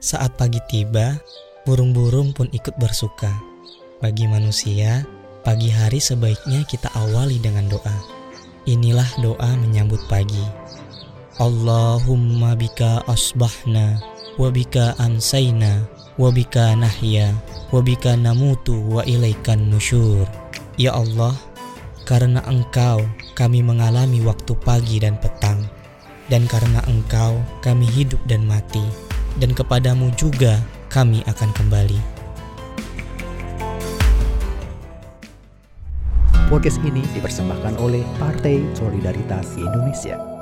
Saat pagi tiba, burung-burung pun ikut bersuka. Bagi manusia, pagi hari sebaiknya kita awali dengan doa. Inilah doa menyambut pagi. Allahumma bika asbahna wa bika amsayna wa bika nahya wa bika namutu wa ilaikan nusyur. Ya Allah, karena Engkau kami mengalami waktu pagi dan petang dan karena Engkau kami hidup dan mati dan kepadamu juga kami akan kembali. Podcast ini dipersembahkan oleh Partai Solidaritas Indonesia.